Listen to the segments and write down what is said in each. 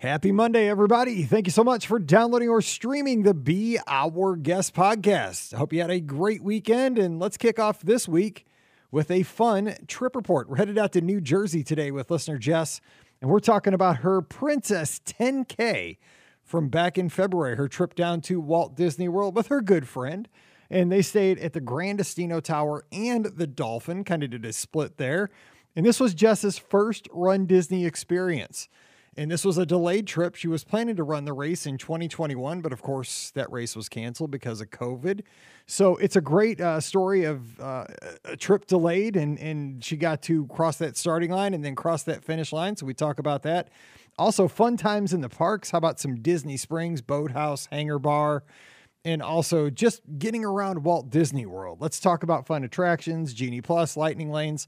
Happy Monday, everybody. Thank you so much for downloading or streaming the Be Our Guest podcast. I hope you had a great weekend, and let's kick off this week with a fun trip report. We're headed out to New Jersey today with listener Jess, and we're talking about her Princess 10K from back in February, her trip down to Walt Disney World with her good friend. And they stayed at the Gran Destino Tower and the Dolphin, kind of did a split there. And this was Jess's first Run Disney experience. And this was a delayed trip. She was planning to run the race in 2021, but of course, that race was canceled because of COVID. So it's a great uh, story of uh, a trip delayed, and, and she got to cross that starting line and then cross that finish line. So we talk about that. Also, fun times in the parks. How about some Disney Springs, Boathouse, Hangar Bar? and also just getting around Walt Disney World. Let's talk about fun attractions, Genie Plus, Lightning Lanes,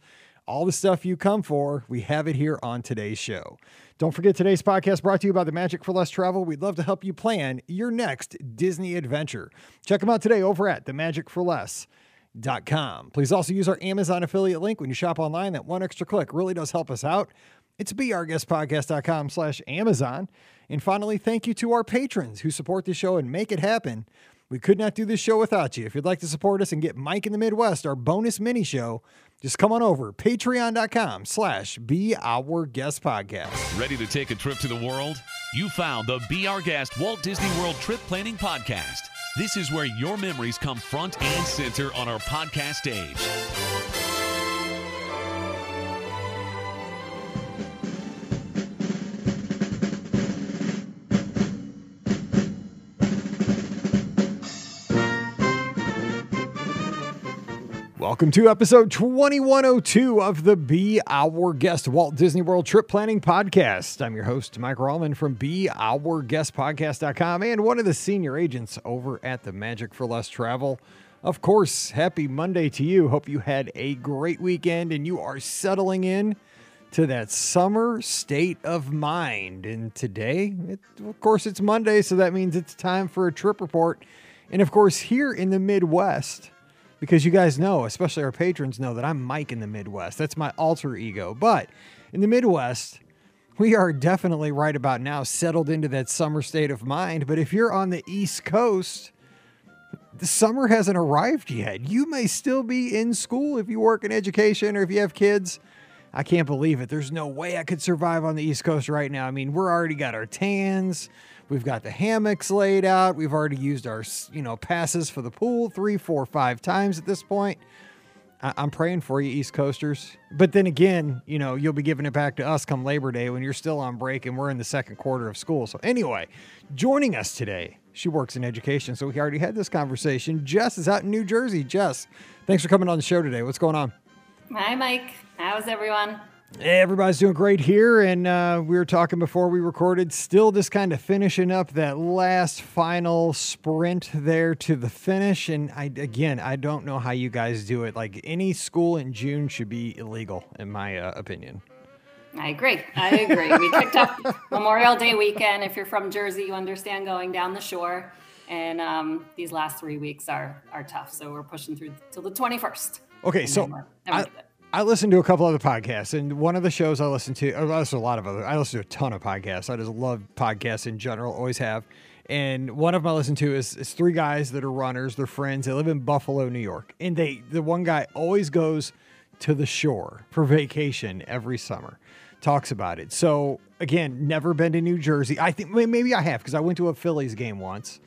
all the stuff you come for. We have it here on today's show. Don't forget today's podcast brought to you by the Magic for Less Travel. We'd love to help you plan your next Disney adventure. Check them out today over at themagicforless.com. Please also use our Amazon affiliate link when you shop online. That one extra click really does help us out. It's beourguestpodcast.com slash Amazon. And finally, thank you to our patrons who support the show and make it happen. We could not do this show without you. If you'd like to support us and get Mike in the Midwest, our bonus mini show, just come on over patreon.com slash be our guest podcast. Ready to take a trip to the world? You found the Be Our Guest Walt Disney World Trip Planning Podcast. This is where your memories come front and center on our podcast stage. Welcome to episode 2102 of the Be Our Guest Walt Disney World Trip Planning Podcast. I'm your host, Mike Rallman from BeOurGuestPodcast.com and one of the senior agents over at the Magic for Less Travel. Of course, happy Monday to you. Hope you had a great weekend and you are settling in to that summer state of mind. And today, it, of course, it's Monday, so that means it's time for a trip report. And of course, here in the Midwest, because you guys know, especially our patrons know that I'm Mike in the Midwest. That's my alter ego. But in the Midwest, we are definitely right about now settled into that summer state of mind. But if you're on the East Coast, the summer hasn't arrived yet. You may still be in school if you work in education or if you have kids. I can't believe it. There's no way I could survive on the East Coast right now. I mean, we're already got our tans. We've got the hammocks laid out. We've already used our, you know, passes for the pool three, four, five times at this point. I- I'm praying for you, East Coasters. But then again, you know, you'll be giving it back to us come Labor Day when you're still on break and we're in the second quarter of school. So, anyway, joining us today, she works in education. So, we already had this conversation. Jess is out in New Jersey. Jess, thanks for coming on the show today. What's going on? Hi, Mike. How's everyone? Hey, everybody's doing great here. And uh, we were talking before we recorded, still just kind of finishing up that last final sprint there to the finish. And I, again, I don't know how you guys do it. Like any school in June should be illegal, in my uh, opinion. I agree. I agree. we kicked up Memorial Day weekend. If you're from Jersey, you understand going down the shore. And um, these last three weeks are are tough. So we're pushing through till the 21st. Okay, so then we're- then we're I. I listen to a couple other podcasts, and one of the shows I listen to, I listen to a lot of other, I listen to a ton of podcasts. I just love podcasts in general, always have. And one of them I listen to is, is three guys that are runners. They're friends. They live in Buffalo, New York, and they the one guy always goes to the shore for vacation every summer. Talks about it. So again, never been to New Jersey. I think maybe I have because I went to a Phillies game once,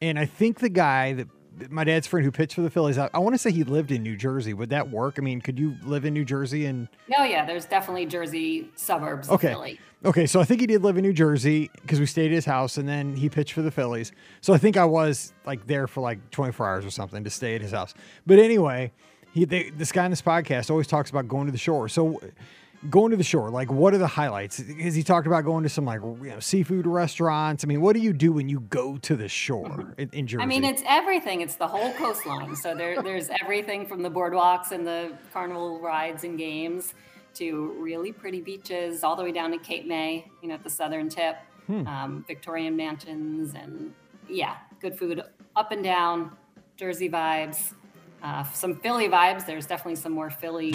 and I think the guy that my dad's friend who pitched for the Phillies, I, I want to say he lived in New Jersey. Would that work? I mean, could you live in New Jersey and No, yeah, there's definitely Jersey suburbs Okay. Okay, so I think he did live in New Jersey because we stayed at his house, and then he pitched for the Phillies. So I think I was like there for like 24 hours or something to stay at his house. But anyway, he they, this guy in this podcast always talks about going to the shore. So going to the shore, like what are the highlights? Because he talked about going to some like you know seafood restaurants. I mean, what do you do when you go to the shore in, in Jersey? I mean, it's everything. It's the whole coastline. So there, there's everything from the boardwalks and the carnival rides and games to really pretty beaches, all the way down to Cape May, you know, at the southern tip, um, Victorian mansions, and yeah, good food up and down, Jersey vibes, uh, some Philly vibes. There's definitely some more Philly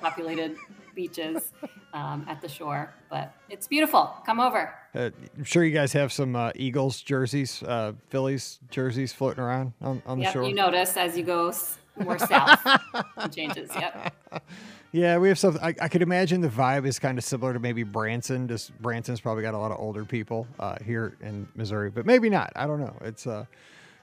populated beaches. um, at the shore. But it's beautiful. Come over. Uh, I'm sure you guys have some uh, Eagles jerseys, uh, Phillies jerseys floating around on, on the yep, shore. You notice as you go more south, it changes. Yep. Yeah, we have something. I, I could imagine the vibe is kind of similar to maybe Branson. Just Branson's probably got a lot of older people uh, here in Missouri, but maybe not. I don't know. It's uh,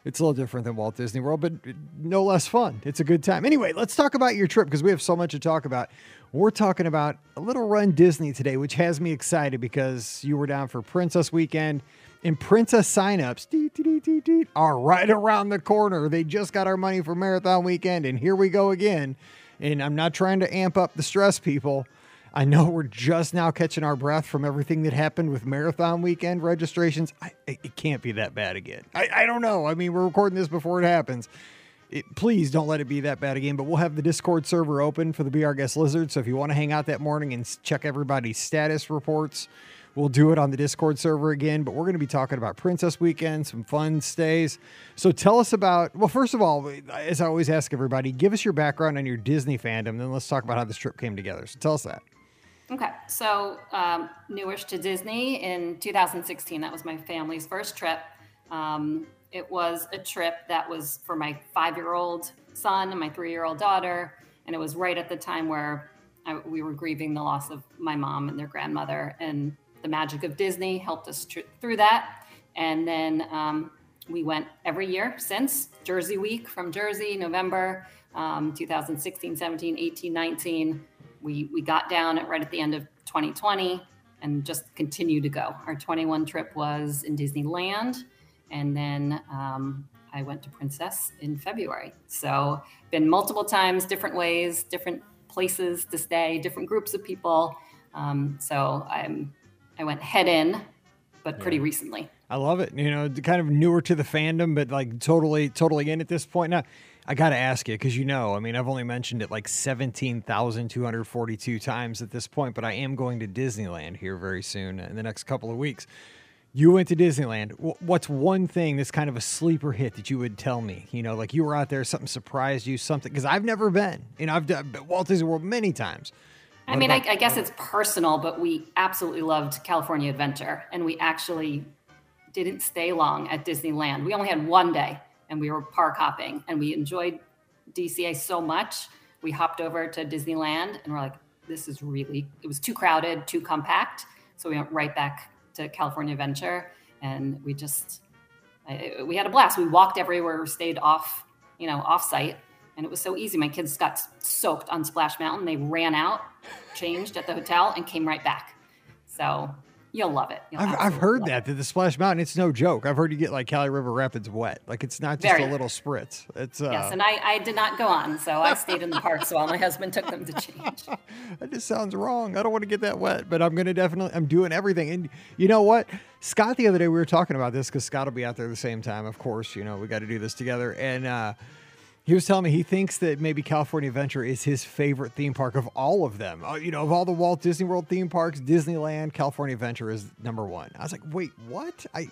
it's a little different than Walt Disney World, but no less fun. It's a good time. Anyway, let's talk about your trip because we have so much to talk about. We're talking about a little run Disney today, which has me excited because you were down for Princess Weekend and Princess signups dee, dee, dee, are right around the corner. They just got our money for Marathon Weekend, and here we go again. And I'm not trying to amp up the stress, people. I know we're just now catching our breath from everything that happened with Marathon Weekend registrations. I, it can't be that bad again. I, I don't know. I mean, we're recording this before it happens. It, please don't let it be that bad again. But we'll have the Discord server open for the Our Guest Lizard. So if you want to hang out that morning and check everybody's status reports, we'll do it on the Discord server again. But we're going to be talking about Princess Weekend, some fun stays. So tell us about, well, first of all, as I always ask everybody, give us your background on your Disney fandom. Then let's talk about how this trip came together. So tell us that. Okay, so um, newish to Disney in 2016. That was my family's first trip. Um, it was a trip that was for my five year old son and my three year old daughter. And it was right at the time where I, we were grieving the loss of my mom and their grandmother. And the magic of Disney helped us tr- through that. And then um, we went every year since Jersey Week from Jersey, November um, 2016, 17, 18, 19. We, we got down at right at the end of 2020 and just continue to go. Our 21 trip was in Disneyland and then um, I went to Princess in February. So been multiple times, different ways, different places to stay, different groups of people. Um, so I'm I went head in, but pretty yeah. recently. I love it. You know, kind of newer to the fandom, but like totally, totally in at this point. Now, I got to ask you because you know, I mean, I've only mentioned it like 17,242 times at this point, but I am going to Disneyland here very soon in the next couple of weeks. You went to Disneyland. What's one thing that's kind of a sleeper hit that you would tell me? You know, like you were out there, something surprised you, something because I've never been. You know, I've done Walt Disney World many times. I mean, about- I, I guess it's personal, but we absolutely loved California Adventure, and we actually didn't stay long at Disneyland. We only had one day, and we were park hopping, and we enjoyed DCA so much. We hopped over to Disneyland, and we're like, "This is really." It was too crowded, too compact, so we went right back to California Venture, and we just I, we had a blast. We walked everywhere, stayed off, you know, off site, and it was so easy. My kids got soaked on Splash Mountain. They ran out, changed at the hotel, and came right back. So You'll love it. You'll I've, I've heard that that the Splash Mountain. It's no joke. I've heard you get like Kali River Rapids wet. Like it's not just Very. a little spritz. It's uh, yes, and I, I did not go on, so I stayed in the parks while my husband took them to change. that just sounds wrong. I don't want to get that wet, but I'm gonna definitely. I'm doing everything, and you know what? Scott, the other day we were talking about this because Scott will be out there at the same time. Of course, you know we got to do this together, and. uh he was telling me he thinks that maybe California Adventure is his favorite theme park of all of them. Uh, you know, of all the Walt Disney World theme parks, Disneyland, California Adventure is number one. I was like, wait, what? I,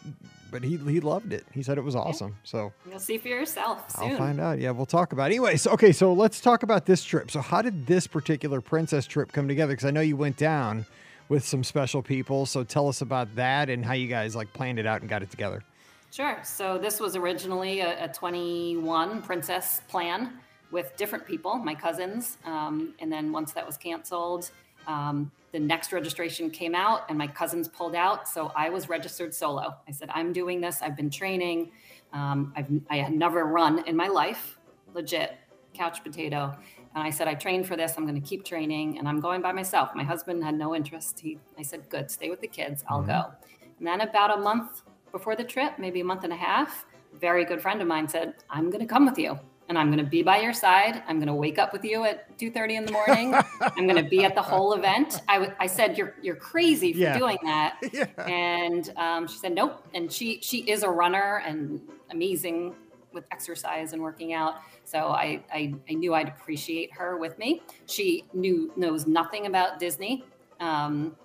but he he loved it. He said it was awesome. So you'll see for yourself. Soon. I'll find out. Yeah, we'll talk about. It. Anyways, okay, so let's talk about this trip. So how did this particular princess trip come together? Because I know you went down with some special people. So tell us about that and how you guys like planned it out and got it together. Sure. So this was originally a, a 21 princess plan with different people, my cousins. Um, and then once that was canceled, um, the next registration came out and my cousins pulled out. So I was registered solo. I said, I'm doing this. I've been training. Um, I've, I had never run in my life, legit couch potato. And I said, I trained for this. I'm going to keep training and I'm going by myself. My husband had no interest. He, I said, good, stay with the kids. I'll mm-hmm. go. And then about a month before the trip, maybe a month and a half, a very good friend of mine said, I'm going to come with you and I'm going to be by your side. I'm going to wake up with you at 2:30 in the morning. I'm going to be at the whole event. I, w- I said, "You're you're crazy for yeah. doing that," yeah. and um, she said, "Nope." And she she is a runner and amazing with exercise and working out. So I, I, I knew I'd appreciate her with me. She knew knows nothing about Disney. Um,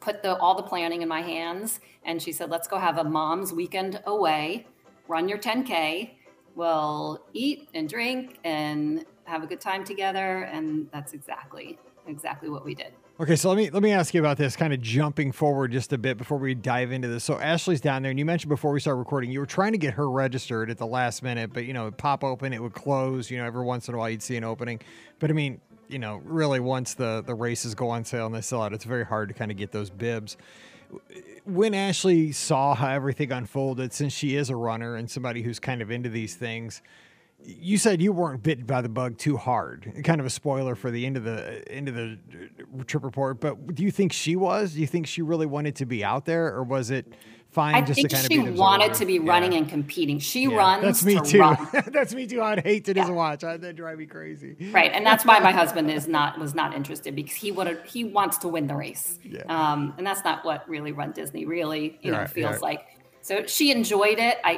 put the all the planning in my hands and she said let's go have a mom's weekend away run your 10k we'll eat and drink and have a good time together and that's exactly exactly what we did Okay, so let me let me ask you about this, kind of jumping forward just a bit before we dive into this. So Ashley's down there, and you mentioned before we start recording, you were trying to get her registered at the last minute, but you know, it pop open, it would close. You know, every once in a while you'd see an opening, but I mean, you know, really once the the races go on sale and they sell out, it's very hard to kind of get those bibs. When Ashley saw how everything unfolded, since she is a runner and somebody who's kind of into these things, you said you weren't bitten by the bug too hard. Kind of a spoiler for the end of the end of the trip report. But do you think she was? Do you think she really wanted to be out there, or was it fine I just think to kind she of wanted to be Yeah. running and competing. She Yeah, runs That's me to too. run. that's me too. I'd hate to just Yeah. watch. That'd drive me crazy. right and that's why my husband is not was not interested because he wanted he wants to win the race Yeah. um and that's not what really run disney really you know Right, feels right. like so she enjoyed it I,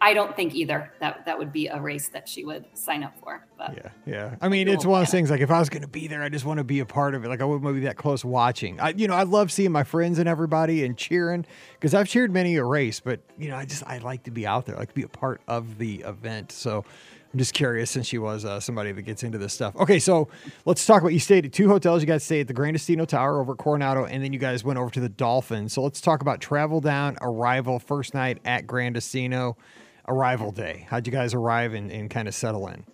I i don't think either that that would be a race that she would sign up for but Yeah, yeah. I mean, it's one of those things. Like, if I was going to be there, I just want to be a part of it. Like, I wouldn't want to be that close watching. I, you know, I love seeing my friends and everybody and cheering because I've cheered many a race. But you know, I just I like to be out there, I like to be a part of the event. So. I'm just curious since she was uh, somebody that gets into this stuff. Okay, so let's talk about you stayed at two hotels. You guys stayed at the Gran Destino Tower over at Coronado, and then you guys went over to the Dolphin. So let's talk about travel down, arrival, first night at Gran Destino, arrival day. How'd you guys arrive and, and kind of settle in?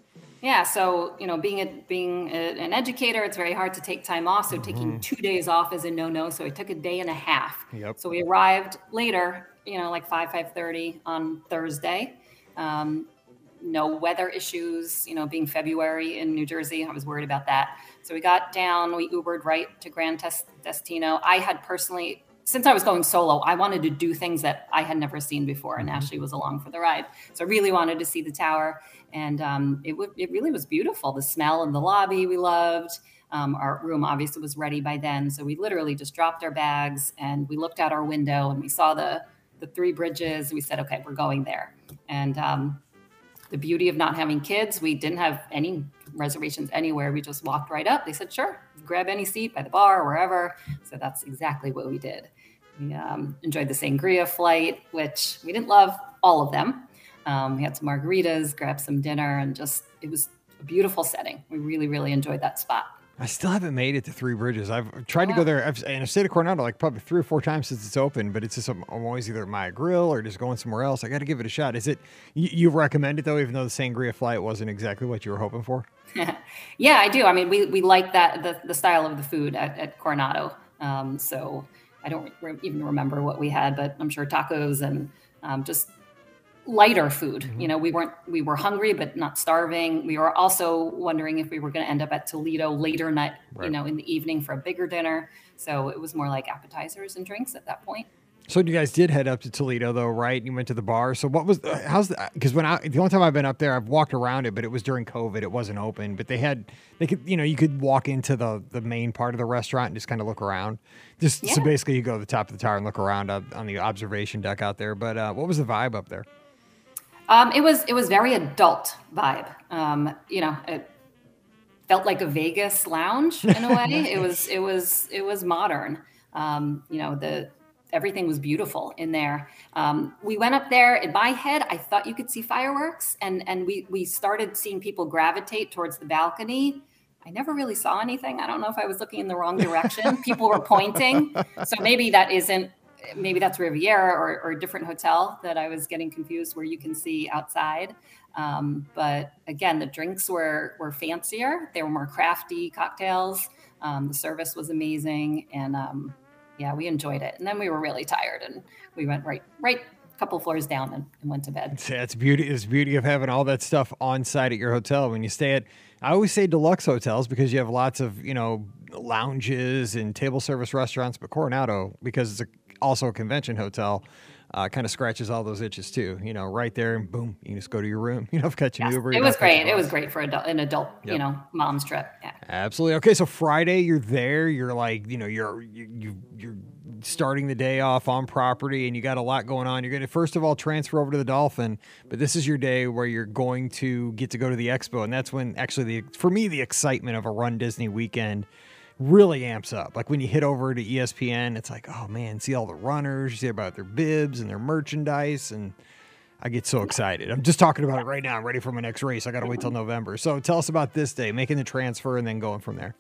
yeah so you know being a being a, an educator it's very hard to take time off so taking two days off is a no-no so i took a day and a half Yep. so we arrived later you know like 5 5.30 on thursday um, no weather issues you know being february in new jersey i was worried about that. So we got down we ubered right to gran destino. I had personally since i was going solo i wanted to do things that i had never seen before and ashley was along for the ride. So i really wanted to see the tower and um, it, w- it really was beautiful. The smell in the lobby we loved. Um, our room obviously was ready by then so we literally just dropped our bags and we looked out our window and we saw the the three bridges. We said okay we're going there. And um, the beauty of not having kids, we didn't have any reservations anywhere. We just walked right up. They said, sure, grab any seat by the bar or wherever. So that's exactly what we did. We um, enjoyed the sangria flight, which we didn't love all of them. Um, we had some margaritas, grabbed some dinner, and just, it was a beautiful setting. We really, really enjoyed that spot. I still haven't made it to Three Bridges. I've tried to go there, I've, and I've stayed at Coronado like probably three or four times since it's open. But it's just I'm, I'm always either at Maya Grill or just going somewhere else. I got to give it a shot. Is it you, you recommend it though, even though the sangria flight wasn't exactly what you were hoping for? yeah, I do. I mean, we, we like that, the, the style of the food at, at Coronado. Um, so I don't re- even remember what we had, but I'm sure tacos and um, just lighter food. Mm-hmm. You know, we weren't, we were hungry, but not starving. We were also wondering if we were going to end up at Toledo later night, Right. you know, in the evening for a bigger dinner. So it was more like appetizers and drinks at that point. So you guys did head up to Toledo though, right? You went to the bar. So what was how's the because when I the only time I've been up there, I've walked around it, but it was during COVID. It wasn't open, but they had they could you know you could walk into the the main part of the restaurant and just kind of look around. Just so basically, you go to the top of the tower and look around on, on the observation deck out there. But uh, what was the vibe up there? Um, it was it was very adult vibe. Um, you know, it felt like a Vegas lounge in a way. It was it was it was modern. Um, you know, the everything was beautiful in there. Um, we went up there. In my head, I thought you could see fireworks, and and we we started seeing people gravitate towards the balcony. I never really saw anything. I don't know if I was looking in the wrong direction. people were pointing, so maybe that isn't maybe that's Riviera or, or a different hotel that I was getting confused where you can see outside. Um, but again, the drinks were were fancier. They were more crafty cocktails. Um, the service was amazing, and um, yeah, we enjoyed it. And then we were really tired, and we went right right a couple floors down and, and went to bed. That's beauty. It's beauty of having all that stuff on site at your hotel. When you stay at, I always say deluxe hotels because you have lots of you know lounges and table service restaurants. But Coronado, because it's a, also a convention hotel, uh, kind of scratches all those itches too. You know, right there, and boom, you just go to your room. You know, catch an Yes, Uber. it was have to catch a great. It was great for adult, an adult, Yep. you know, mom's trip. Yeah. Absolutely. Okay, so Friday you're there. You're like, you know, you're you, you you're starting the day off on property, and you got a lot going on. You're going to first of all transfer over to the Dolphin, but this is your day where you're going to get to go to the expo, and that's when actually the for me the excitement of a Run Disney weekend really amps up. Like when you hit over to ESPN, it's like, oh man, see all the runners, you see about their bibs and their merchandise, and I get so excited. I'm just talking about it right now. I'm ready for my next race. I got to wait till November. So tell us about this day, making the transfer and then going from there.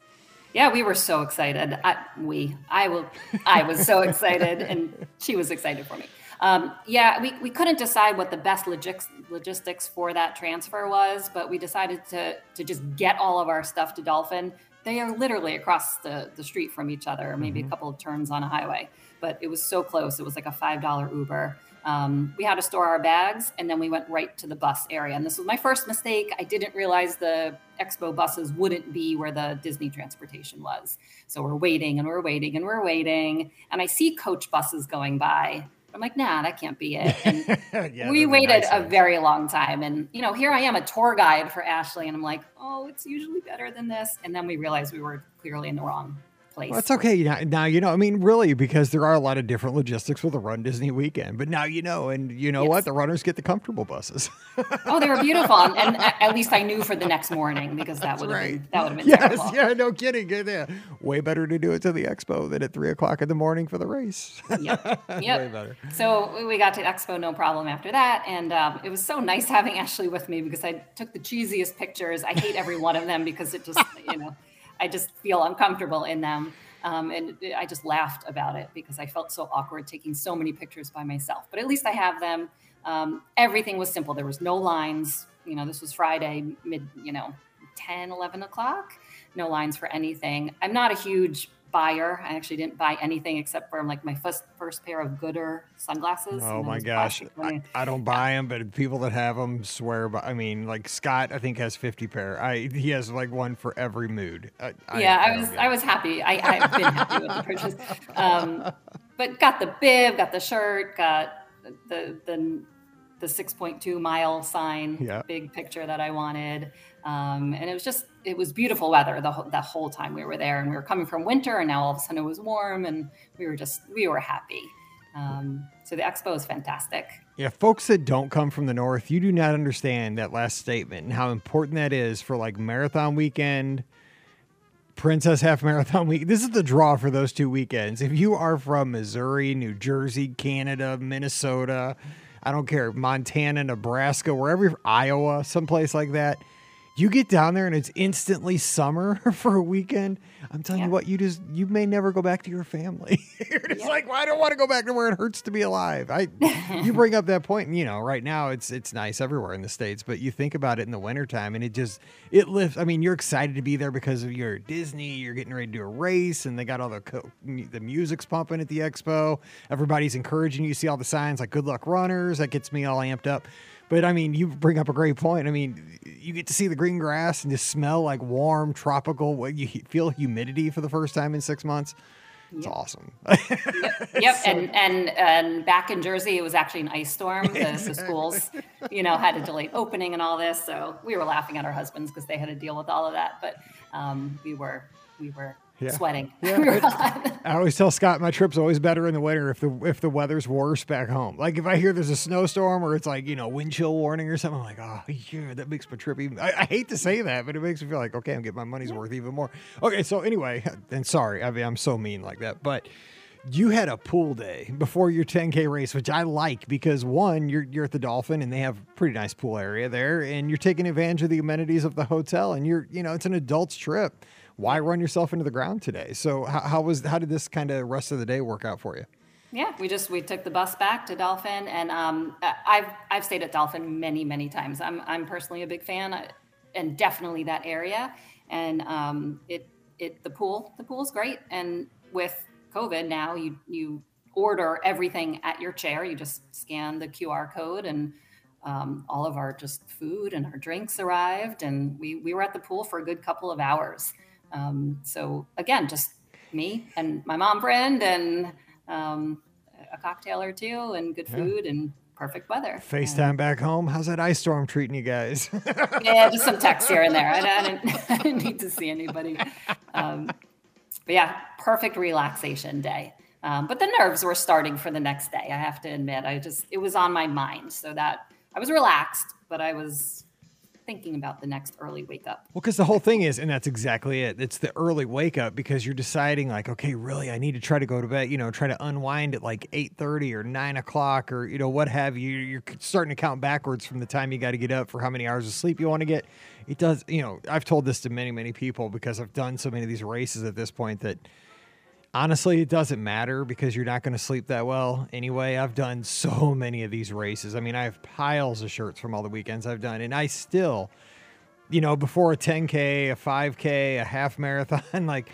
Yeah, we were so excited. I, we, I will, I was so excited, and she was excited for me. Um, yeah, we, we couldn't decide what the best logistics logistics for that transfer was, but we decided to to just get all of our stuff to Dolphin. They are literally across the, the street from each other, maybe mm-hmm. a couple of turns on a highway, but it was so close. It was like a five dollar Uber. Um, we had to store our bags and then we went right to the bus area. And this was my first mistake. I didn't realize the expo buses wouldn't be where the Disney transportation was. So we're waiting and we're waiting and we're waiting. And I see coach buses going by. I'm like, nah, that can't be it. And yeah, we waited nice a very long time. And, you know, here I am, a tour guide for Ashley. And I'm like, oh, it's usually better than this. And then we realized we were clearly in the wrong place. Well, it's okay now, now. You know, I mean, really, because there are a lot of different logistics with the Run Disney weekend. But now you know, and you know yes. what? The runners get the comfortable buses. oh, they were beautiful, and, and, at least I knew for the next morning because that would right. been that would have been yes, terrible. yeah, no kidding. Yeah. Way better to do it to the expo than at three o'clock in the morning for the race. yep, yep. So we got to expo no problem after that, and um, it was so nice having Ashley with me because I took the cheesiest pictures. I hate every one of them because it just you know. I just feel uncomfortable in them. Um, and I just laughed about it because I felt so awkward taking so many pictures by myself. But at least I have them. Um, everything was simple. There was no lines. You know, this was Friday, mid, you know, 10, 11 o'clock. No lines for anything. I'm not a huge buyer. I actually didn't buy anything except for like my first first pair of Goodr sunglasses. Oh my gosh, I, I, don't buy them, but people that have them swear by. I mean, like Scott, I think has fifty pair. I he has like one for every mood. I, yeah, I, I was I was happy. I, I've been happy with the purchase. Um, but got the bib, got the shirt, got the the the 6.2 mile sign, yeah. big picture that I wanted. Um, and it was just it was beautiful weather the whole, the whole time we were there, and we were coming from winter, and now all of a sudden it was warm, and we were just we were happy. Um, so the expo is fantastic. Yeah, folks that don't come from the north, you do not understand that last statement and how important that is for like marathon weekend, Princess Half Marathon week. This is the draw for those two weekends. If you are from Missouri, New Jersey, Canada, Minnesota, I don't care, Montana, Nebraska, wherever, Iowa, someplace like that you get down there and it's instantly summer for a weekend. I'm telling yeah. you what, you just you may never go back to your family. You're just yeah. like, well, I don't want to go back to where it hurts to be alive. I you bring up that point, and you know, right now it's it's nice everywhere in the states, but you think about it in the wintertime and it just it lifts. I mean, you're excited to be there because of your Disney. You're getting ready to do a race, and they got all the co- the music's pumping at the expo. Everybody's encouraging you. You see all the signs like "Good luck, runners." That gets me all amped up. But I mean, you bring up a great point. I mean, you get to see the green grass and just smell like warm tropical. What you feel humidity for the first time in six months. It's yep. awesome. yep, yep. So, and and and back in Jersey, it was actually an ice storm. The, exactly. the schools, you know, had a delayed opening and all this. So we were laughing at our husbands because they had to deal with all of that. But um, we were we were yeah. sweating. Yeah, I always tell Scott my trip's always better in the winter if the if the weather's worse back home. Like if I hear there's a snowstorm or it's like you know wind chill warning or something, I'm like, oh yeah, that makes my trip even. I, I hate to say that, but it makes me feel like okay, I'm getting my money's yeah. worth even more. Okay, so anyway, and sorry, I mean I'm so mean like that, but you had a pool day before your 10k race, which I like because one, you're you're at the Dolphin and they have a pretty nice pool area there, and you're taking advantage of the amenities of the hotel, and you're you know it's an adult's trip why run yourself into the ground today? So how, how was how did this kind of rest of the day work out for you? Yeah, we just we took the bus back to Dolphin, and um, I've I've stayed at Dolphin many many times. I'm I'm personally a big fan, uh, and definitely that area. And um, it it the pool the pool's great, and with COVID now you you order everything at your chair. You just scan the QR code and. Um, all of our just food and our drinks arrived, and we we were at the pool for a good couple of hours. Um, so again, just me and my mom friend and um, a cocktail or two and good food and perfect weather. FaceTime and, back home. How's that ice storm treating you guys? yeah, just some texts here and there. I, I, didn't, I didn't, need to see anybody. Um, but yeah, perfect relaxation day. Um, but the nerves were starting for the next day. I have to admit, I just it was on my mind, so that I was relaxed, but I was thinking about the next early wake up. Well, because the whole thing is, and that's exactly it. It's the early wake up because you're deciding like, okay, really, I need to try to go to bed. You know, try to unwind at like eight thirty or nine o'clock or you know what have you. You're starting to count backwards from the time you got to get up for how many hours of sleep you want to get. It does. You know, I've told this to many many people because I've done so many of these races at this point that honestly, it doesn't matter because you're not going to sleep that well anyway. I've done so many of these races. I mean, I have piles of shirts from all the weekends I've done, and I still, you know, before a 10K, a 5K, a half marathon, like,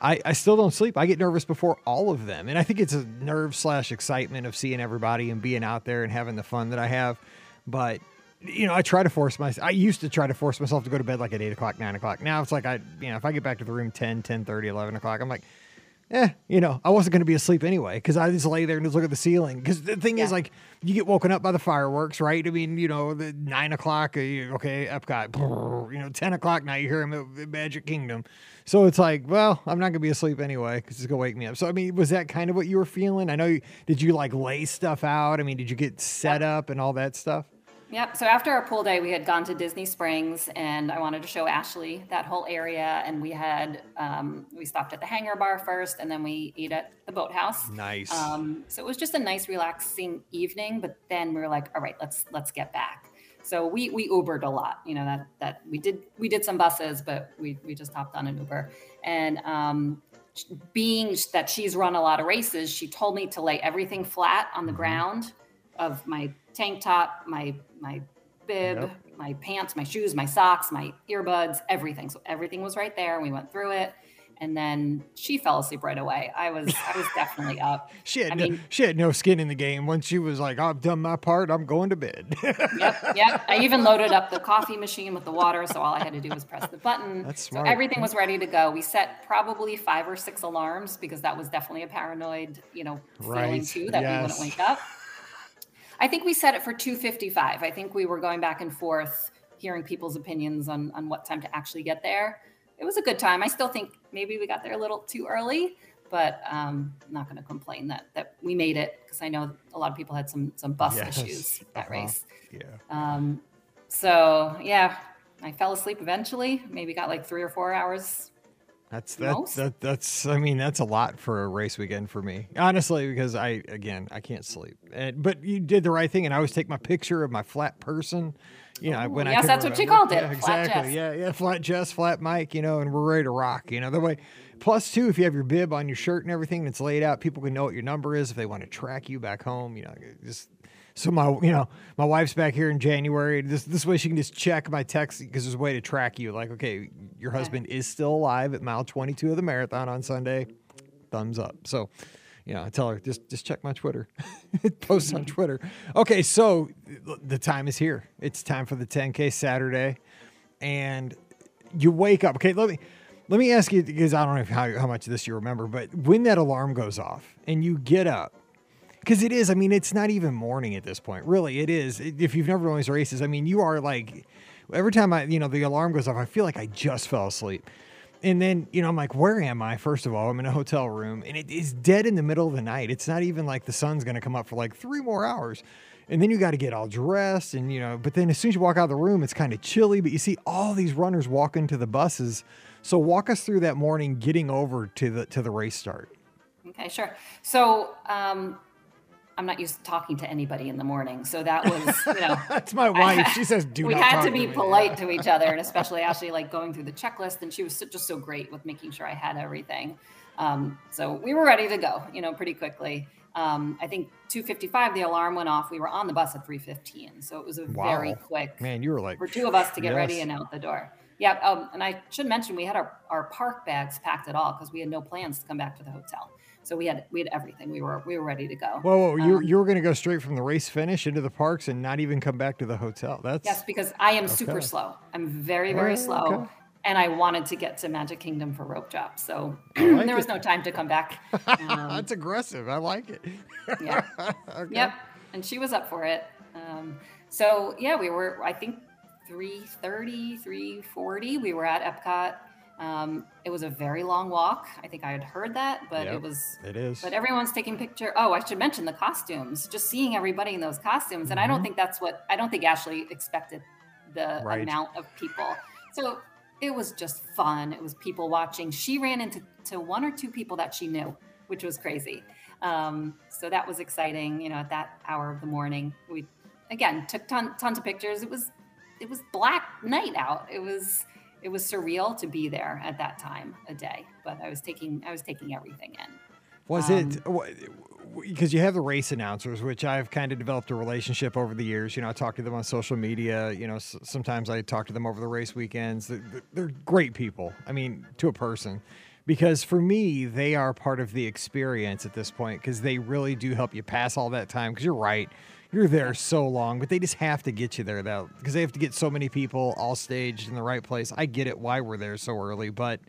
I, I still don't sleep. I get nervous before all of them. And I think it's a nerve slash excitement of seeing everybody and being out there and having the fun that I have. But you know, I try to force myself. I used to try to force myself to go to bed like at eight o'clock, nine o'clock. Now it's like I, you know, if I get back to the room 10, 10 30, 11 o'clock, I'm like, eh, you know, I wasn't going to be asleep anyway because I just lay there and just look at the ceiling. Because the thing yeah. is, like, you get woken up by the fireworks, right? I mean, you know, the nine o'clock, uh, okay, Epcot, you know, 10 o'clock now you hear him at Magic Kingdom. So it's like, well, I'm not going to be asleep anyway because it's going to wake me up. So, I mean, was that kind of what you were feeling? I know, you, did you like lay stuff out? I mean, did you get set up and all that stuff? Yep. So after our pool day, we had gone to Disney Springs, and I wanted to show Ashley that whole area. And we had um, we stopped at the Hangar Bar first, and then we ate at the Boathouse. Nice. Um, so it was just a nice, relaxing evening. But then we were like, all right, let's let's get back. So we we Ubered a lot. You know that that we did we did some buses, but we we just hopped on an Uber. And um, being that she's run a lot of races, she told me to lay everything flat on the mm-hmm. ground of my tank top, my my bib, yep. my pants, my shoes, my socks, my earbuds, everything. So everything was right there. We went through it. And then she fell asleep right away. I was I was definitely up. she had I no, mean, she had no skin in the game. Once she was like, "I've done my part. I'm going to bed." yep, yep. I even loaded up the coffee machine with the water, so all I had to do was press the button. That's smart. So everything was ready to go. We set probably five or six alarms because that was definitely a paranoid, you know, right. feeling too that yes. we wouldn't wake up. I think we set it for 255. I think we were going back and forth, hearing people's opinions on, on what time to actually get there. It was a good time. I still think maybe we got there a little too early, but um, I'm not going to complain that that we made it because I know a lot of people had some some bus yes. issues that uh-huh. race. Yeah. Um, so yeah, I fell asleep eventually. Maybe got like three or four hours that's that, that that's I mean that's a lot for a race weekend for me. Honestly because I again I can't sleep. And, but you did the right thing and I always take my picture of my flat person you know Ooh, when yes I that's what you called it yeah, exactly yeah yeah flat Jess flat Mike you know and we're ready to rock you know the way plus two if you have your bib on your shirt and everything that's laid out people can know what your number is if they want to track you back home you know just so my, you know, my wife's back here in January. This this way she can just check my text because there's a way to track you. Like, okay, your husband is still alive at mile 22 of the marathon on Sunday. Thumbs up. So, you know, I tell her just just check my Twitter, post on mm-hmm. Twitter. Okay, so the time is here. It's time for the 10K Saturday, and you wake up. Okay, let me let me ask you because I don't know how how much of this you remember, but when that alarm goes off and you get up because it is. I mean, it's not even morning at this point. Really, it is. If you've never run these races, I mean, you are like every time I, you know, the alarm goes off, I feel like I just fell asleep. And then, you know, I'm like, where am I? First of all, I'm in a hotel room and it is dead in the middle of the night. It's not even like the sun's going to come up for like three more hours. And then you got to get all dressed and, you know, but then as soon as you walk out of the room, it's kind of chilly, but you see all these runners walk into the buses. So walk us through that morning getting over to the, to the race start. Okay, sure. So, um, I'm not used to talking to anybody in the morning. So that was, you know, that's my wife. she says, do not talk to me." we had to be to polite to each other. And especially Ashley, like going through the checklist. And she was just so great with making sure I had everything. Um, so we were ready to go, you know, pretty quickly. Um, I think 255, the alarm went off. We were on the bus at 315. So it was a wow. very quick, man, you were like, for two of us to get yes. ready and out the door. Yeah. Um, and I should mention we had our, our park bags packed at all because we had no plans to come back to the hotel. So we had we had everything. We were we were ready to go. Whoa, whoa. Um, you you were going to go straight from the race finish into the parks and not even come back to the hotel. That's yes, because I am okay. super slow. I'm very very slow, okay. and I wanted to get to Magic Kingdom for rope drop. So like there was no time to come back. Um, That's aggressive. I like it. yeah. okay. Yep. And she was up for it. Um, so yeah, we were. I think 330, 340. We were at Epcot um, it was a very long walk. I think I had heard that, but yep, it was. It is. But everyone's taking picture. Oh, I should mention the costumes. Just seeing everybody in those costumes, and mm-hmm. I don't mm-hmm. think that's what I don't think Ashley expected the Right. amount of people. So it was just fun. It was people watching. She ran into to one or two people that she knew, which was crazy. Um, so that was exciting. You know, at that hour of the morning, we again took ton, tons of pictures. It was it was black night out. It was it was surreal to be there at that time a day. But I was taking I was taking everything in. Was Um, it because you have the race announcers, which I've kind of developed a relationship over the years. You know, I talk to them on social media. You know, sometimes I talk to them over the race weekends. They're, they're great people. I mean, to a person. Because for me, they are part of the experience at this point because they really do help you pass all that time. Because you're right, you're there so long, but they just have to get you there though because they have to get so many people all staged in the right place. I get it why we're there so early, but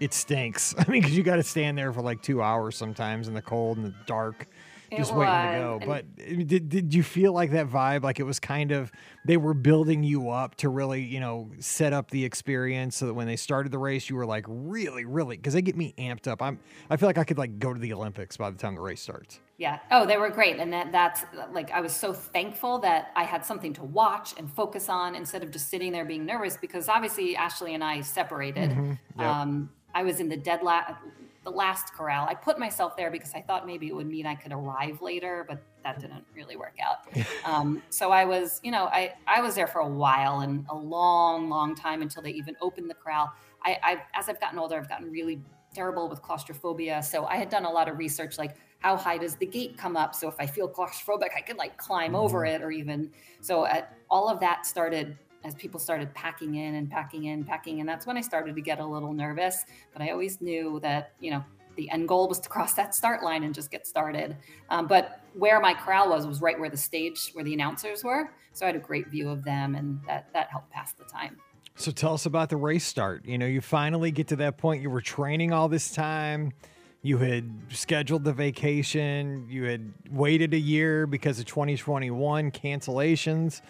it stinks. I mean, because you got to stand there for like two hours sometimes in the cold and the dark, It just waiting to go. But did, did you feel like that vibe? Like it was kind of, they were building you up to really, you know, set up the experience so that when they started the race, you were like really, really, because they get me amped up. I'm, I feel like I could like go to the Olympics by the time the race starts. Yeah. Oh, they were great. And that that's like I was so thankful that I had something to watch and focus on instead of just sitting there being nervous because obviously Ashley and I separated. Yep. Um, I was in the dead la- the last corral. I put myself there because I thought maybe it would mean I could arrive later, but that didn't really work out. Um, so I was, you know, I, I was there for a while and a long, long time until they even opened the corral. I, I've, as I've gotten older, I've gotten really terrible with claustrophobia. So I had done a lot of research, like how high does the gate come up? So if I feel claustrophobic, I can like climb over it or even, so at, all of that started as people started packing in and packing in, packing And That's when I started to get a little nervous, but I always knew that, you know, the end goal was to cross that start line and just get started. Um, but where my corral was was right where the stage, where the announcers were. So I had a great view of them, and that that helped pass the time. So tell us about the race start. You know, you finally get to that point. You were training all this time. You had scheduled the vacation. You had waited a year because of 2021 cancellations.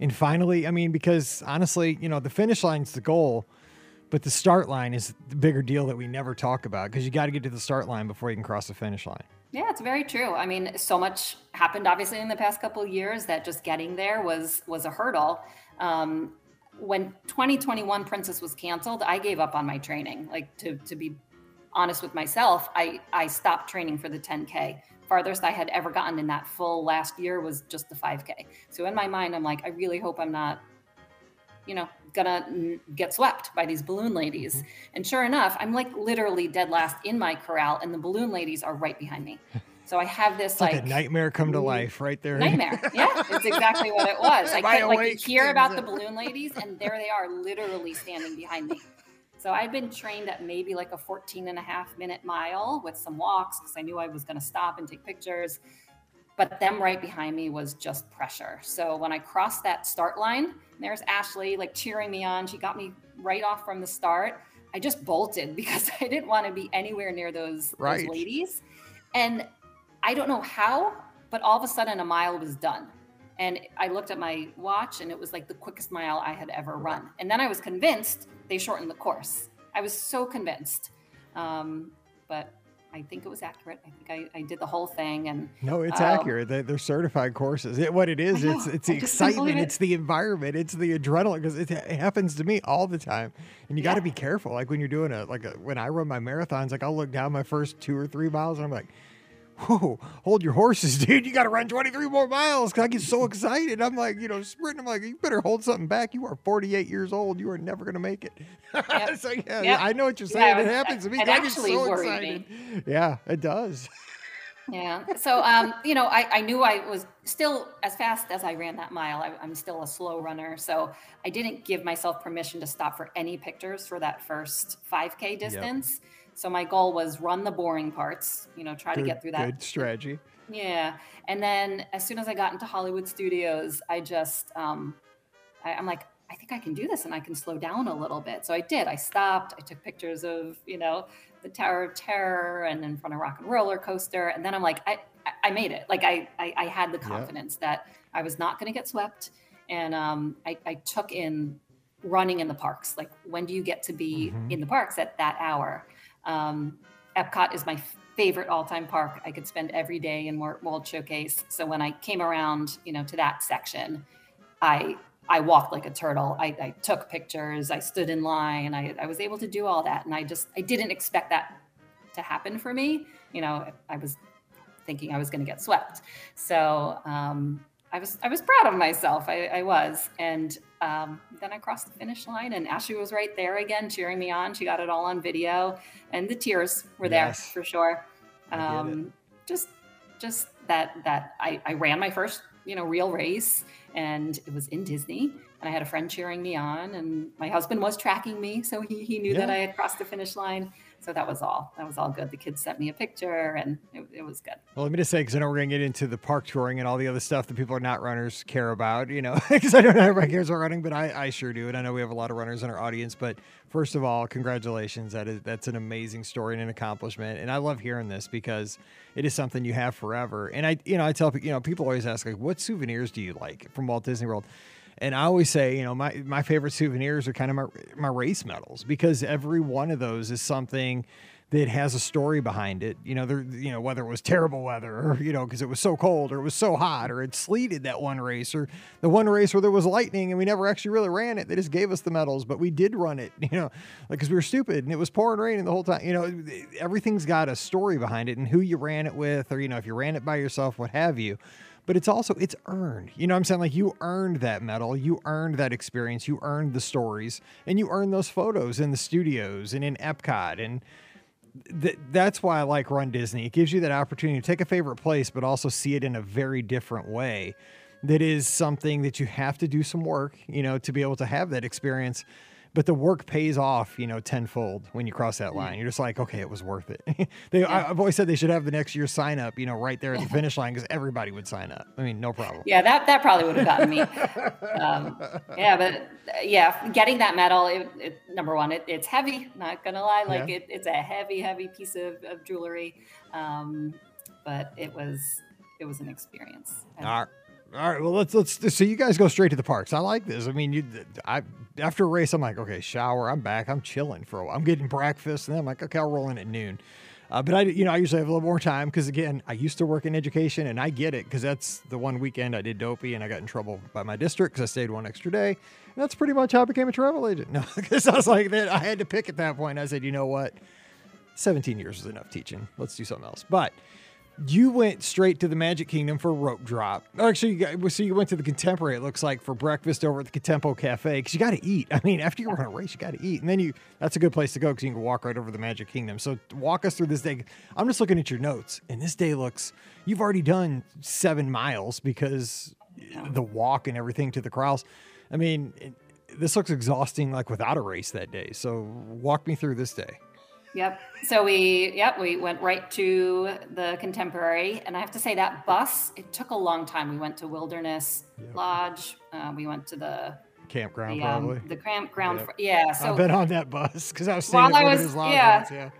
And finally, I mean, because honestly, you know, the finish line's the goal, but the start line is the bigger deal that we never talk about because you got to get to the start line before you can cross the finish line. Yeah, it's very true. I mean, so much happened obviously in the past couple years that just getting there was was a hurdle. Um, when 2021 Princess was canceled, I gave up on my training. Like to to be honest with myself, I I stopped training for the 10K. Farthest I had ever gotten in that full last year was just the 5K. So in my mind, I'm like, I really hope I'm not, you know, gonna get swept by these balloon ladies. And sure enough, I'm like literally dead last in my corral, and the balloon ladies are right behind me. So I have this like, like a nightmare come to mm, life right there. nightmare. Yeah, it's exactly what it was. I could, like hear about the balloon ladies, and there they are, literally standing behind me. So I'd been trained at maybe like a 14 and a half minute mile with some walks because I knew I was going to stop and take pictures. But them right behind me was just pressure. So when I crossed that start line, there's Ashley like cheering me on. She got me right off from the start. I just bolted because I didn't want to be anywhere near those, Right. those ladies. And I don't know how, but all of a sudden a mile was done. And I looked at my watch and it was like the quickest mile I had ever run. And then I was convinced they shortened the course. I was so convinced. Um, but I think it was accurate. I think I, I did the whole thing. And No, it's Um, accurate. They, they're certified courses. It, what it is, I it's it's the I just couldn't believe excitement, it. it's the environment, it's the adrenaline because it, it happens to me all the time. And you got to be careful. Like when you're doing a like a, when I run my marathons, like I'll look down my first two or three miles and I'm like, whoa, hold your horses, dude. You got to run 23 more miles. Cause I get so excited. I'm like, you know, sprinting. I'm like, you better hold something back. You are 48 years old. You are never going to make it. Yep. so, yeah, Yep. I know what you're Yeah, saying. it it happens to me. it I get so excited. me. Yeah, it does. yeah. So, um, you know, I, I knew I was still as fast as I ran that mile. I, I'm still a slow runner. So I didn't give myself permission to stop for any pictures for that first 5K distance. So my goal was run the boring parts, you know, try Good, to get through that. good strategy. Yeah. And then as soon as I got into Hollywood studios, I just, um, I, I'm like, I think I can do this and I can slow down a little bit. So I did. I stopped. I took pictures of, you know, the Tower of Terror and in front of Rock and Roller Coaster. And then I'm like, I, I- made it. Like I, I, I had the confidence that I was not going to get swept. And um, I, I took in running in the parks. Like, when do you get to be Mhm. in the parks at that hour? Um, Epcot is my favorite all-time park. I could spend every day in Wor- World Showcase. So when I came around, you know, to that section, I I walked like a turtle. I, I took pictures. I stood in line. I, I was able to do all that. And I just, I didn't expect that to happen for me. You know, I was thinking I was going to get swept. So um, I was, I was proud of myself. I, I was. And um, then I crossed the finish line and Ashley was right there again, cheering me on. She got it all on video and the tears were there yes. for sure. Um, just, just that, that I, I ran my first, you know, real race and it was in Disney. And I had a friend cheering me on, and my husband was tracking me, so he, he knew yeah. that I had crossed the finish line. So that was all. That was all good. The kids sent me a picture, and it, it was good. Well, let me just say, because I know we're going to get into the park touring and all the other stuff that people are not runners care about, you know, because I don't know everybody cares about running, but I, I sure do. And I know we have a lot of runners in our audience. But first of all, congratulations. That is that's an amazing story and an accomplishment. And I love hearing this because it is something you have forever. And I, you know, I tell you know, people always ask like, what souvenirs do you like from Walt Disney World? And I always say, you know, my my favorite souvenirs are kind of my my race medals because every one of those is something that has a story behind it. You know, there, you know, whether it was terrible weather or, you know, because it was so cold or it was so hot or it sleeted that one race or the one race where there was lightning and we never actually really ran it. They just gave us the medals, but we did run it, you know, like because we were stupid and it was pouring rain the whole time. You know, everything's got a story behind it and who you ran it with or, you know, if you ran it by yourself, what have you but it's also it's earned you know i'm saying like you earned that medal you earned that experience you earned the stories and you earned those photos in the studios and in epcot and th- that's why I like Run Disney. It gives you that opportunity to take a favorite place, but also see it in a very different way. That is something that you have to do some work, you know, to be able to have that experience but the work pays off, you know, tenfold when you cross that line. You're just like, okay, it was worth it. they, yeah. I, have always said they should have the next year sign up, you know, right there at the finish line because everybody would sign up. I mean, no problem. Yeah, that that probably would have gotten me. um, yeah, but yeah, getting that medal, it, it, number one, it, it's heavy. Not gonna lie, like yeah. it's a heavy, heavy piece of, of jewelry. Um, but it was it was an experience. All right. All right, well let's let's so you guys go straight to the parks. I like this. I mean, you I after a race, I'm like, okay, shower, I'm back, I'm chilling for a while. I'm getting breakfast, and then I'm like, okay, I'll roll in at noon. Uh, but I, you know, I usually have a little more time because again, I used to work in education, and I get it because that's the one weekend I did dopey, and I got in trouble by my district because I stayed one extra day. And that's pretty much how I became a travel agent. No, because I was like, that I had to pick at that point. I said, you know what, 17 years is enough teaching. Let's do something else. But you went straight to the Magic Kingdom for rope drop. Oh, actually, you got, so you went to the Contemporary. It looks like for breakfast over at the Contempo Cafe because you got to eat. I mean, after you run a race, you got to eat, and then you that's a good place to go because you can walk right over the Magic Kingdom. So walk us through this day. I'm just looking at your notes, and this day looks. You've already done seven miles because the walk and everything to the corrals. I mean, it, this looks exhausting, like without a race that day. So walk me through this day. Yep. So we, yep, we went right to the contemporary, and I have to say that bus, it took a long time. We went to Wilderness yep. Lodge. Uh, we went to the campground, the, um, probably the campground. Yep. For, yeah. So I've been on that bus because I was while I was, yeah. yeah.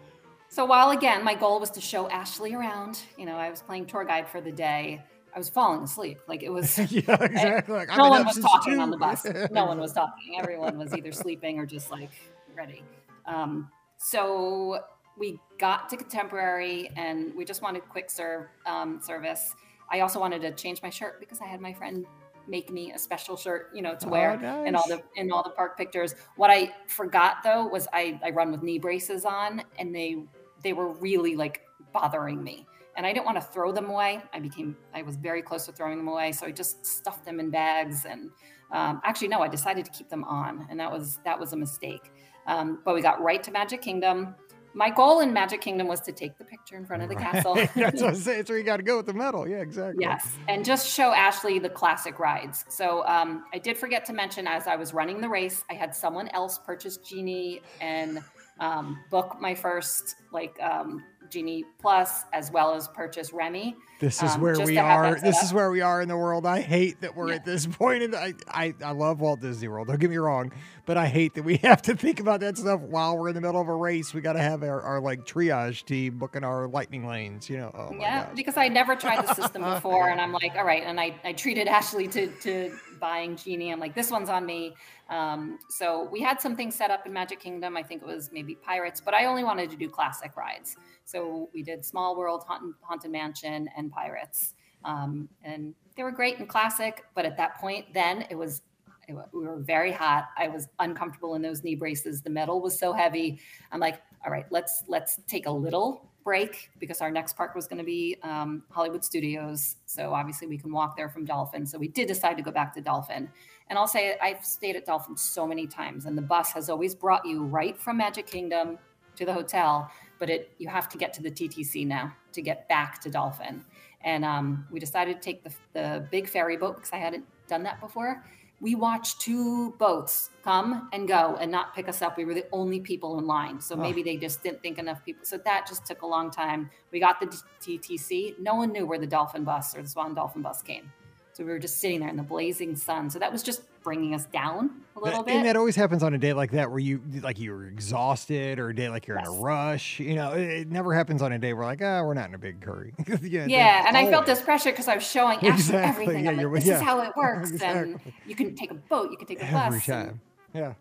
So while again, my goal was to show Ashley around. You know, I was playing tour guide for the day. I was falling asleep. Like it was. yeah, exactly. Like, no one was talking on the bus. no one was talking. Everyone was either sleeping or just like ready. Um, so we got to contemporary and we just wanted quick serve um, service. I also wanted to change my shirt because I had my friend make me a special shirt, you know, to wear oh, nice. in all the in all the park pictures. What I forgot though was I I run with knee braces on and they they were really like bothering me. And I didn't want to throw them away. I became I was very close to throwing them away, so I just stuffed them in bags and um, actually no, I decided to keep them on, and that was that was a mistake. Um, but we got right to Magic Kingdom. My goal in Magic Kingdom was to take the picture in front of the castle. That's what I say. It's where you got to go with the medal. Yeah, exactly. Yes, and just show Ashley the classic rides. So um, I did forget to mention as I was running the race, I had someone else purchase Genie and um, book my first like um, Genie Plus as well as purchase Remy. This is um, where we are. This is where we are in the world. I hate that we're yeah. at this point. In the, I, I I love Walt Disney World. Don't get me wrong, but I hate that we have to think about that stuff while we're in the middle of a race. We got to have our, our like triage team booking our lightning lanes. You know. Oh yeah, gosh. because I never tried the system before, and I'm like, all right, and I I treated Ashley to to buying Genie. I'm like, this one's on me. Um, so we had something set up in Magic Kingdom. I think it was maybe Pirates, but I only wanted to do classic rides. So we did Small World, Haunted, Haunted Mansion, and Pirates. Um, and they were great and classic, but at that point, then it was we were very hot. I was uncomfortable in those knee braces. The metal was so heavy. I'm like, all right, let's let's take a little break because our next park was going to be um, Hollywood Studios. So obviously we can walk there from Dolphin. So we did decide to go back to Dolphin. And I'll say I've stayed at Dolphin so many times, and the bus has always brought you right from Magic Kingdom to the hotel. But it you have to get to the TTC now to get back to Dolphin. And um, we decided to take the, the big ferry boat because I hadn't done that before we watched two boats come and go and not pick us up. We were the only people in line. So maybe oh. they just didn't think enough people. So that just took a long time. We got the TTC. No one knew where the Dolphin bus or the Swan Dolphin bus came. So we were just sitting there in the blazing sun. So that was just bringing us down a little and bit. And that always happens on a day like that where you like you're exhausted or a day like you're yes. in a rush. You know, it, never happens on a day where like, ah, oh, we're not in a big hurry. yeah, yeah and always. I felt this pressure because I was showing exactly. everything. Yeah, like, this yeah. is how it works. exactly. And you can take a boat, you can take a Every bus. Every time. yeah.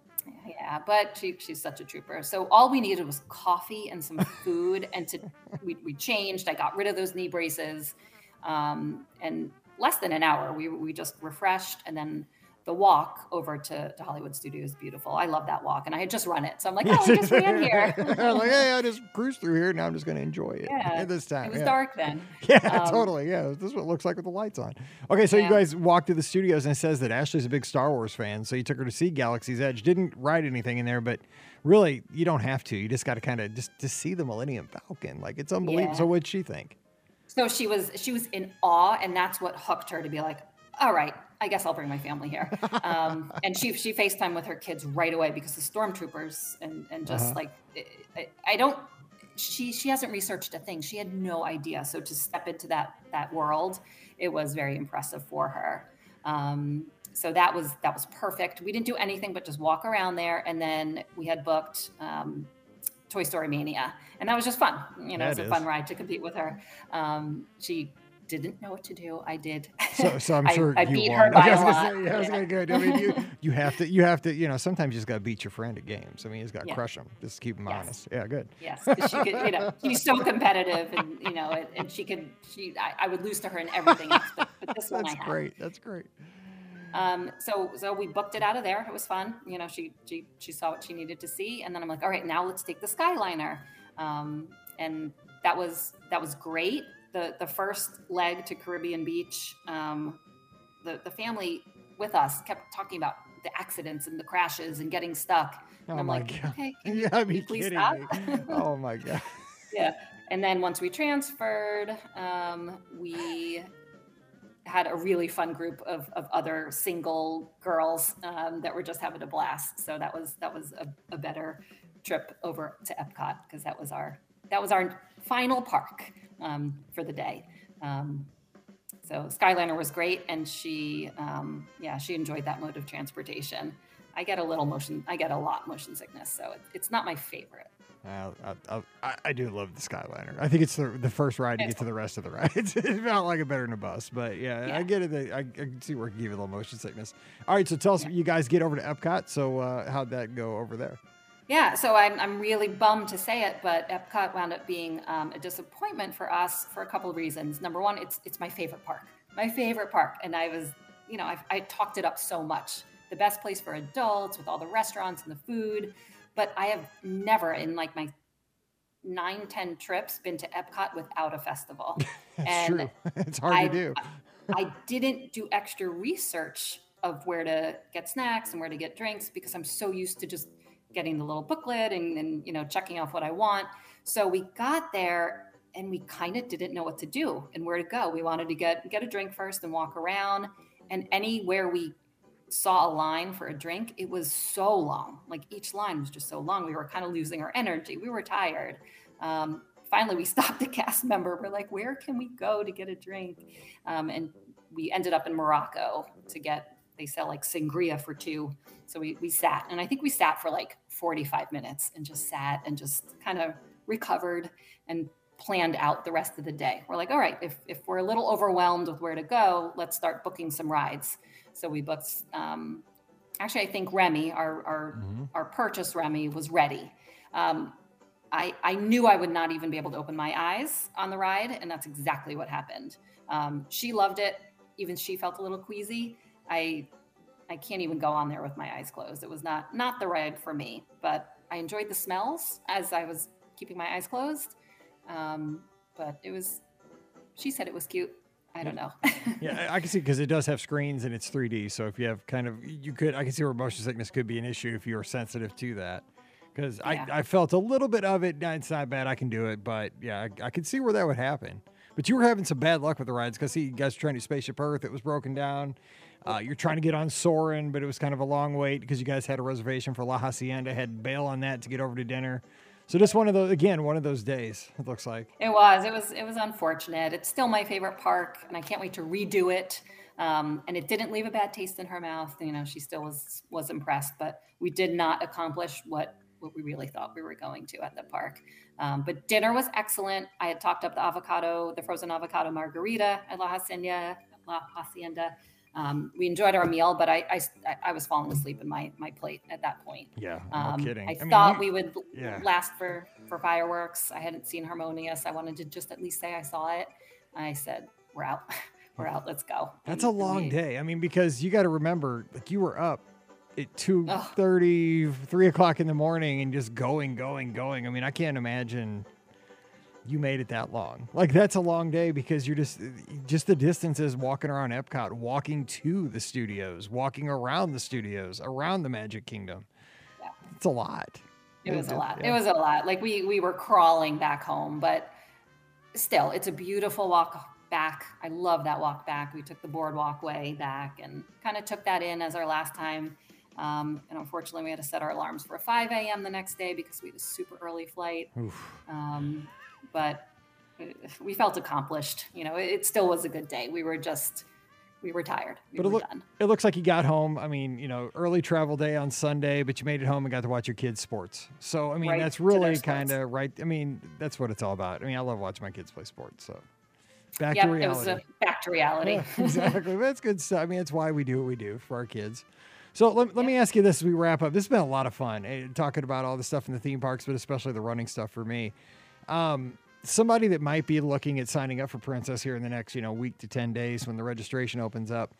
Yeah, but she, she's such a trooper. So all we needed was coffee and some food, and to we, we changed. I got rid of those knee braces, um, and less than an hour. We we just refreshed, and then the walk over to, to Hollywood Studios is beautiful. I love that walk, and I had just run it, so I'm like, oh, I just ran here. like, hey, I just cruised through here. Now I'm just going to enjoy it. Yeah, this time it was yeah. dark then. Yeah, um, totally. Yeah, this is what it looks like with the lights on. Okay, so yeah. you guys walked to the studios, and it says that Ashley's a big Star Wars fan, so you took her to see Galaxy's Edge. Didn't ride anything in there, but really, you don't have to. You just got to kind of just to see the Millennium Falcon. Like it's unbelievable. So what'd she think? So she was she was in awe, and that's what hooked her to be like, all right, I guess I'll bring my family here. Um, and she she FaceTime with her kids right away because the stormtroopers and and just uh-huh. like I, I, don't she she hasn't researched a thing. She had no idea. So to step into that that world, it was very impressive for her. Um, so that was that was perfect. We didn't do anything but just walk around there, and then we had booked um, Toy Story Mania, and that was just fun. You know, it was a is. fun ride to compete with her. Um, she didn't know what to do. I did. So, so I'm sure I, I beat won. her by a lot. Say, yeah, I was gonna go. I mean, you, you have to, you have to, you know, sometimes you just got to beat your friend at games. I mean, you just got to yeah. crush them. Just keep them yes. honest. Yeah, good. Yes, she could, you know, she's so competitive, and you know, and, and she could, she, I, I, would lose to her in everything else, but, but this one That's great. That's great. Um, so so we booked it out of there. It was fun. You know, she she she saw what she needed to see, and then I'm like, all right, now let's take the Skyliner, um, and that was that was great the the first leg to Caribbean Beach, um, the the family with us kept talking about the accidents and the crashes and getting stuck. And oh I'm my like, god! Okay, can, yeah, can you please stop? oh my god! yeah, and then once we transferred, um, we had a really fun group of, of other single girls um, that were just having a blast. So that was that was a, a better trip over to Epcot because that was our that was our final park um, for the day. Um, so Skyliner was great, and she, um, yeah, she enjoyed that mode of transportation. I get a little motion, I get a lot motion sickness, so it, it's not my favorite. Uh, I, I, I, do love the Skyliner. I think it's the, the first ride to get to the rest of the rides. it felt like it better than a bus, but yeah, yeah. I get it. I, I, can see where it can give you a little motion sickness. All right, so tell us, yeah. you guys get over to Epcot. So uh, how'd that go over there? Yeah, so I'm, I'm really bummed to say it, but Epcot wound up being um, a disappointment for us for a couple of reasons. Number one, it's it's my favorite park, my favorite park, and I was, you know, I've, I talked it up so much. The best place for adults with all the restaurants and the food, but I have never in like my nine ten trips been to Epcot without a festival. That's and true. It's hard I, to do. I, I didn't do extra research of where to get snacks and where to get drinks because I'm so used to just getting the little booklet and, and you know checking off what I want. So we got there and we kind of didn't know what to do and where to go. We wanted to get get a drink first and walk around. And anywhere we saw a line for a drink, it was so long. Like each line was just so long. We were kind of losing our energy. We were tired. Um, finally, we stopped a cast member. We're like, where can we go to get a drink? Um, and we ended up in Morocco to get they sell like sangria for two. So we, we sat and I think we sat for like 45 minutes and just sat and just kind of recovered and planned out the rest of the day. We're like, all right, if, if we're a little overwhelmed with where to go, let's start booking some rides. So we booked, um, actually, I think Remy, our, our, mm-hmm. our purchase Remy was ready. Um, I, I knew I would not even be able to open my eyes on the ride. And that's exactly what happened. Um, she loved it. Even she felt a little queasy. I I can't even go on there with my eyes closed. It was not not the ride for me, but I enjoyed the smells as I was keeping my eyes closed. Um, but it was. She said it was cute. I don't know. yeah, I can see because it does have screens and it's 3D. So if you have kind of, you could, I can see where motion sickness could be an issue if you're sensitive to that. Because yeah. I, I felt a little bit of it. It's not bad. I can do it. But yeah, I, I can see where that would happen. But you were having some bad luck with the rides because see, you guys were trying to Spaceship Earth. It was broken down. Uh, you're trying to get on Soarin', but it was kind of a long wait because you guys had a reservation for La Hacienda. Had bail on that to get over to dinner. So just one of those again, one of those days. It looks like it was. It was. It was unfortunate. It's still my favorite park, and I can't wait to redo it. Um, and it didn't leave a bad taste in her mouth. You know, she still was was impressed, but we did not accomplish what what we really thought we were going to at the park. Um, but dinner was excellent. I had talked up the avocado, the frozen avocado margarita at La Hacienda. La Hacienda. Um, we enjoyed our meal, but I, I, I was falling asleep in my my plate at that point. Yeah, no um, kidding. I, I thought mean, we would yeah. last for for fireworks. I hadn't seen Harmonious. I wanted to just at least say I saw it. I said, "We're out. We're out. Let's go." That's a long day. I mean, because you got to remember, like you were up at two thirty, three o'clock in the morning, and just going, going, going. I mean, I can't imagine you made it that long. Like that's a long day because you're just just the distances walking around Epcot, walking to the studios, walking around the studios, around the Magic Kingdom. Yeah. It's a lot. It was a lot. Yeah. It was a lot. Like we we were crawling back home, but still, it's a beautiful walk back. I love that walk back. We took the boardwalk way back and kind of took that in as our last time. Um, and unfortunately, we had to set our alarms for 5 a.m. the next day because we had a super early flight. Um, but we felt accomplished. You know, it still was a good day. We were just we were tired. We but it, were look, it looks like you got home. I mean, you know, early travel day on Sunday, but you made it home and got to watch your kids' sports. So, I mean, right that's really kind of right. I mean, that's what it's all about. I mean, I love watching my kids play sports. So, back yep, to reality. It was a back to reality. Yeah, exactly. that's good stuff. I mean, it's why we do what we do for our kids. So let, let me ask you this as we wrap up. This has been a lot of fun eh, talking about all the stuff in the theme parks, but especially the running stuff for me. Um, somebody that might be looking at signing up for Princess here in the next, you know, week to 10 days when the registration opens up,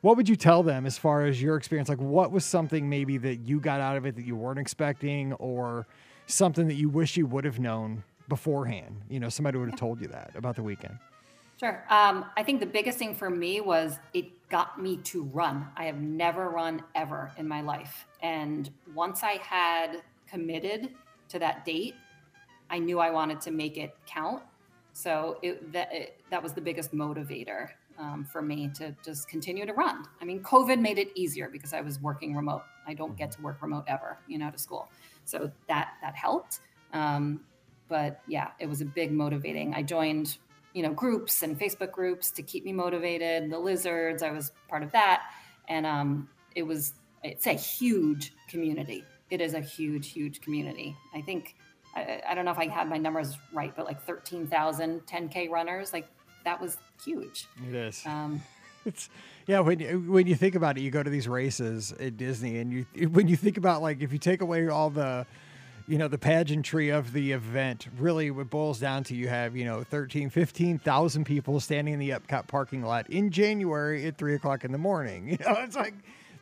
what would you tell them as far as your experience? Like, what was something maybe that you got out of it that you weren't expecting, or something that you wish you would have known beforehand? You know, somebody would have told you that about the weekend. Sure. Um, I think the biggest thing for me was it got me to run. I have never run ever in my life. And once I had committed to that date, I knew I wanted to make it count. So it, that, it, that was the biggest motivator um, for me to just continue to run. I mean, COVID made it easier because I was working remote. I don't get to work remote ever, you know, to school. So that that helped. Um, but yeah, it was a big motivating. I joined, you know, groups and Facebook groups to keep me motivated. The lizards, I was part of that, and um, it was it's a huge community. It is a huge, huge community. I think I, I don't know if I had my numbers right, but like 13,000 10K runners. Like that was huge. It is. Um, it's yeah. When you, when you think about it, you go to these races at Disney, and you when you think about like if you take away all the you know the pageantry of the event really what boils down to you have you know 13 15,000 people standing in the Epcot parking lot in January at three o'clock in the morning you know it's like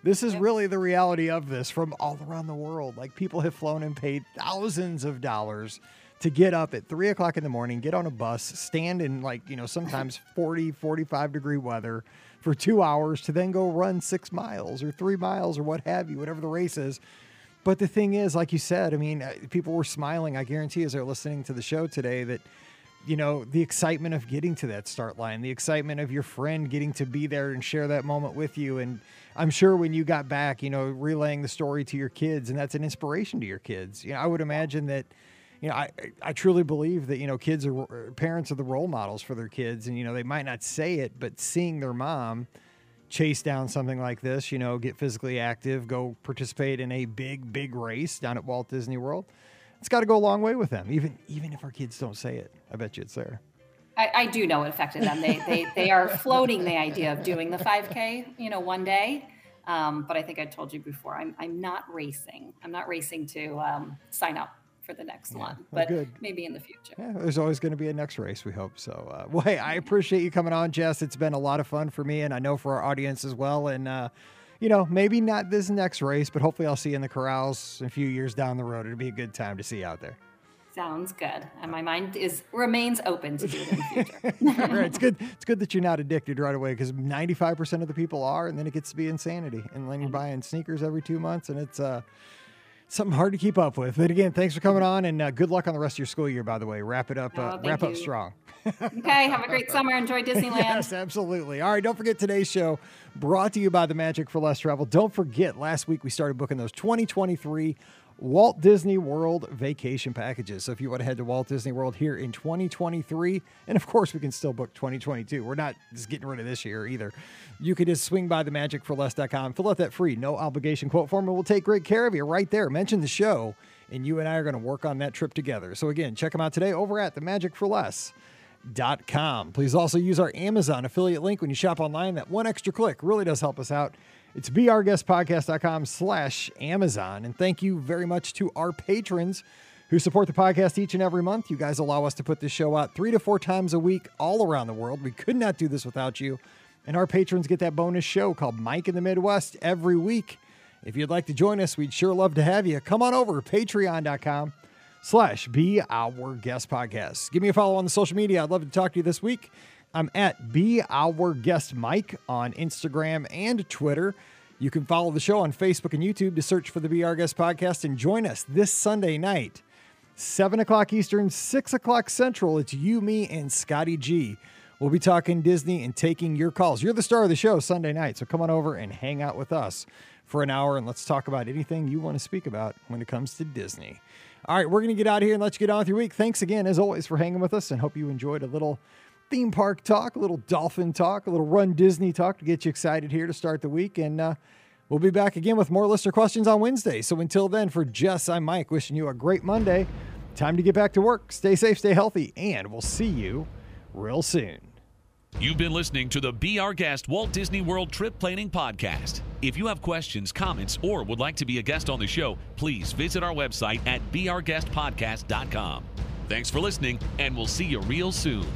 this is really the reality of this from all around the world. Like people have flown and paid thousands of dollars to get up at three o'clock in the morning, get on a bus, stand in like, you know, sometimes 40, 45 degree weather for two hours to then go run six miles or three miles or what have you, whatever the race is. But the thing is, like you said, I mean, uh, people were smiling. I guarantee as they're listening to the show today that you know, the excitement of getting to that start line, the excitement of your friend getting to be there and share that moment with you. And I'm sure when you got back, you know, relaying the story to your kids, and that's an inspiration to your kids. You know, I would imagine that, you know, I, I truly believe that, you know, kids are parents are the role models for their kids. And, you know, they might not say it, but seeing their mom chase down something like this, you know, get physically active, go participate in a big, big race down at Walt Disney World it's got to go a long way with them, even even if our kids don't say it. I bet you it's there. I, I do know it affected them. They, they they are floating the idea of doing the 5K, you know, one day. Um, but I think I told you before, I'm I'm not racing. I'm not racing to um, sign up for the next yeah, one, but good. maybe in the future. Yeah, there's always going to be a next race. We hope so. Uh, well, hey, I appreciate you coming on, Jess. It's been a lot of fun for me, and I know for our audience as well. And uh, you know, maybe not this next race, but hopefully I'll see you in the corrals a few years down the road. It'll be a good time to see you out there. Sounds good, and my mind is remains open to do it in the future. right, it's good. It's good that you're not addicted right away because 95 percent of the people are, and then it gets to be insanity. And then you're buying sneakers every two months, and it's uh, something hard to keep up with. But again, thanks for coming on, and uh, good luck on the rest of your school year. By the way, wrap it up. Uh, Oh, wrap thank up strong. okay, have a great summer. Enjoy Disneyland. Yes, absolutely. All right, don't forget today's show brought to you by the Magic for Less Travel. Don't forget, last week we started booking those 2023 Walt Disney World vacation packages. So if you want to head to Walt Disney World here in 2023, and of course we can still book 2022. We're not just getting rid of this year either. You can just swing by the magicforless.com, fill out that free no obligation quote form, and we'll take great care of you right there. Mention the show, and you and I are going to work on that trip together. So again, check them out today over at the Magic for Less com. Please also use our Amazon affiliate link when you shop online. That one extra click really does help us out. It's beourguestpodcast.com slash Amazon. And thank you very much to our patrons who support the podcast each and every month. You guys allow us to put this show out three to four times a week all around the world. We could not do this without you. And our patrons get that bonus show called Mike in the Midwest every week. If you'd like to join us, we'd sure love to have you. Come on over patreon.com slash be our guest podcast. Give me a follow on the social media. I'd love to talk to you this week. I'm at be our guest Mike on Instagram and Twitter. You can follow the show on Facebook and YouTube to search for the Be Our Guest podcast and join us this Sunday night, 7 o'clock Eastern, 6 o'clock Central. It's you, me, and Scotty G. We'll be talking Disney and taking your calls. You're the star of the show Sunday night, so come on over and hang out with us for an hour and let's talk about anything you want to speak about when it comes to Disney. All right, we're going to get out of here and let you get on with your week. Thanks again, as always, for hanging with us and hope you enjoyed a little theme park talk, a little dolphin talk, a little run Disney talk to get you excited here to start the week. And uh, we'll be back again with more listener questions on Wednesday. So until then, for Jess, I'm Mike, wishing you a great Monday. Time to get back to work. Stay safe, stay healthy, and we'll see you real soon. You've been listening to the Be Our Guest Walt Disney World Trip Planning Podcast. If you have questions, comments, or would like to be a guest on the show, please visit our website at beourguestpodcast.com. Thanks for listening, and we'll see you real soon.